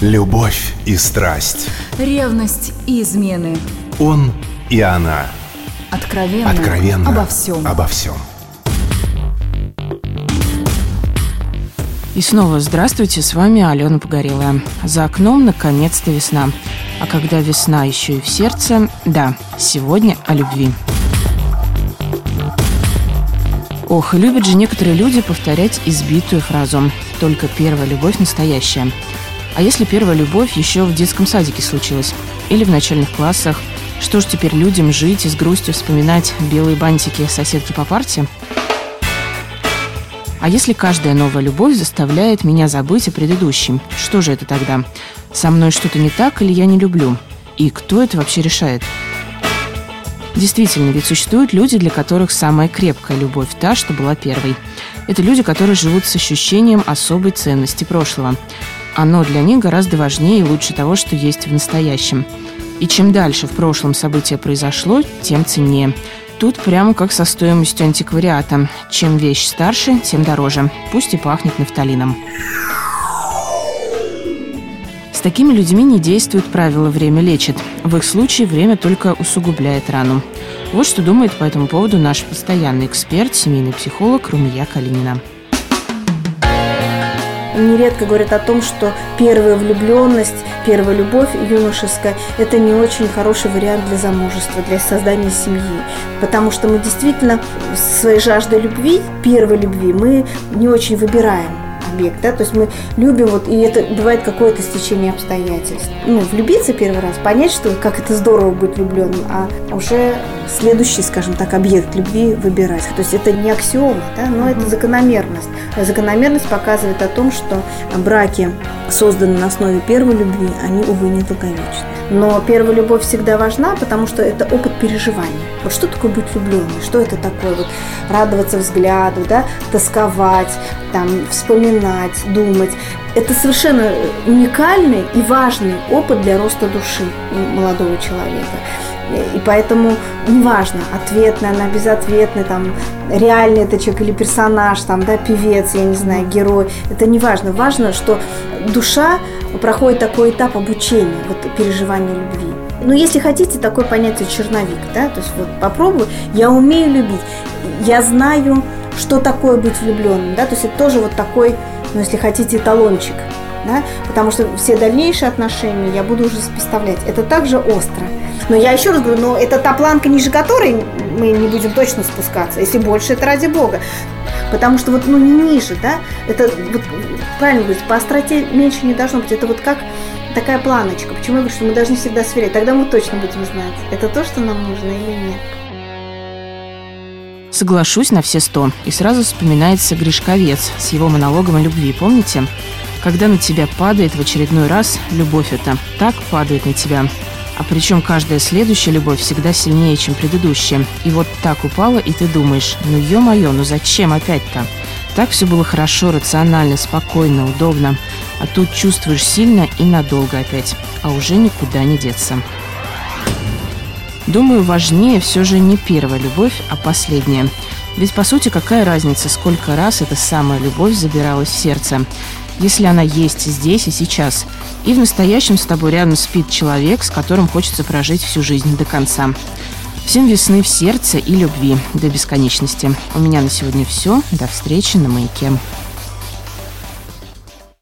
Любовь и страсть. Ревность и измены. Он и она. Откровенно. Откровенно. Обо всем. Обо всем. И снова здравствуйте, с вами Алена Погорелая. За окном наконец-то весна. А когда весна еще и в сердце, да, сегодня о любви. Ох, любят же некоторые люди повторять избитую фразу «Только первая любовь настоящая». А если первая любовь еще в детском садике случилась? Или в начальных классах? Что ж теперь людям жить и с грустью вспоминать белые бантики соседки по парте? А если каждая новая любовь заставляет меня забыть о предыдущем? Что же это тогда? Со мной что-то не так или я не люблю? И кто это вообще решает? Действительно, ведь существуют люди, для которых самая крепкая любовь та, что была первой. Это люди, которые живут с ощущением особой ценности прошлого. Оно для них гораздо важнее и лучше того, что есть в настоящем. И чем дальше в прошлом событие произошло, тем ценнее. Тут прямо как со стоимостью антиквариата. Чем вещь старше, тем дороже. Пусть и пахнет нафталином. С такими людьми не действует правило «время лечит». В их случае время только усугубляет рану. Вот что думает по этому поводу наш постоянный эксперт, семейный психолог Румия Калинина нередко говорят о том, что первая влюбленность, первая любовь юношеская – это не очень хороший вариант для замужества, для создания семьи. Потому что мы действительно своей жаждой любви, первой любви, мы не очень выбираем объект, да, то есть мы любим вот, и это бывает какое-то стечение обстоятельств. Ну, влюбиться первый раз, понять, что как это здорово быть влюбленным, а уже следующий, скажем так, объект любви выбирать. То есть это не аксиома, да, но mm-hmm. это закономерность. Закономерность показывает о том, что браки, созданные на основе первой любви, они, увы, не долговечны. Но первая любовь всегда важна, потому что это опыт переживания. Вот что такое быть влюбленной? Что это такое? Вот радоваться взгляду, да, тосковать, там, вспоминать, думать. Это совершенно уникальный и важный опыт для роста души молодого человека. И поэтому неважно, ответный она, безответный, там, реальный это человек или персонаж, там, да, певец, я не знаю, герой. Это не важно. Важно, что душа проходит такой этап обучения, вот переживания любви. Ну, если хотите, такое понятие черновик, да, то есть вот попробую, я умею любить, я знаю, что такое быть влюбленным, да, то есть это тоже вот такой, ну, если хотите, талончик, да, потому что все дальнейшие отношения я буду уже представлять. Это также остро. Но я еще раз говорю, но это та планка, ниже которой мы не будем точно спускаться. Если больше, это ради Бога. Потому что вот, ну, не ниже, да, это вот, правильно говорить, по остроте меньше не должно быть. Это вот как такая планочка. Почему я говорю, что мы должны всегда сверять? Тогда мы точно будем знать, это то, что нам нужно или нет. Соглашусь на все сто. И сразу вспоминается Гришковец с его монологом о любви, помните? Когда на тебя падает в очередной раз любовь это, так падает на тебя. А причем каждая следующая любовь всегда сильнее, чем предыдущая. И вот так упала, и ты думаешь, ну ё-моё, ну зачем опять-то? Так все было хорошо, рационально, спокойно, удобно. А тут чувствуешь сильно и надолго опять. А уже никуда не деться. Думаю, важнее все же не первая любовь, а последняя. Ведь, по сути, какая разница, сколько раз эта самая любовь забиралась в сердце? Если она есть здесь и сейчас. И в настоящем с тобой рядом спит человек, с которым хочется прожить всю жизнь до конца. Всем весны в сердце и любви до бесконечности. У меня на сегодня все. До встречи на маяке.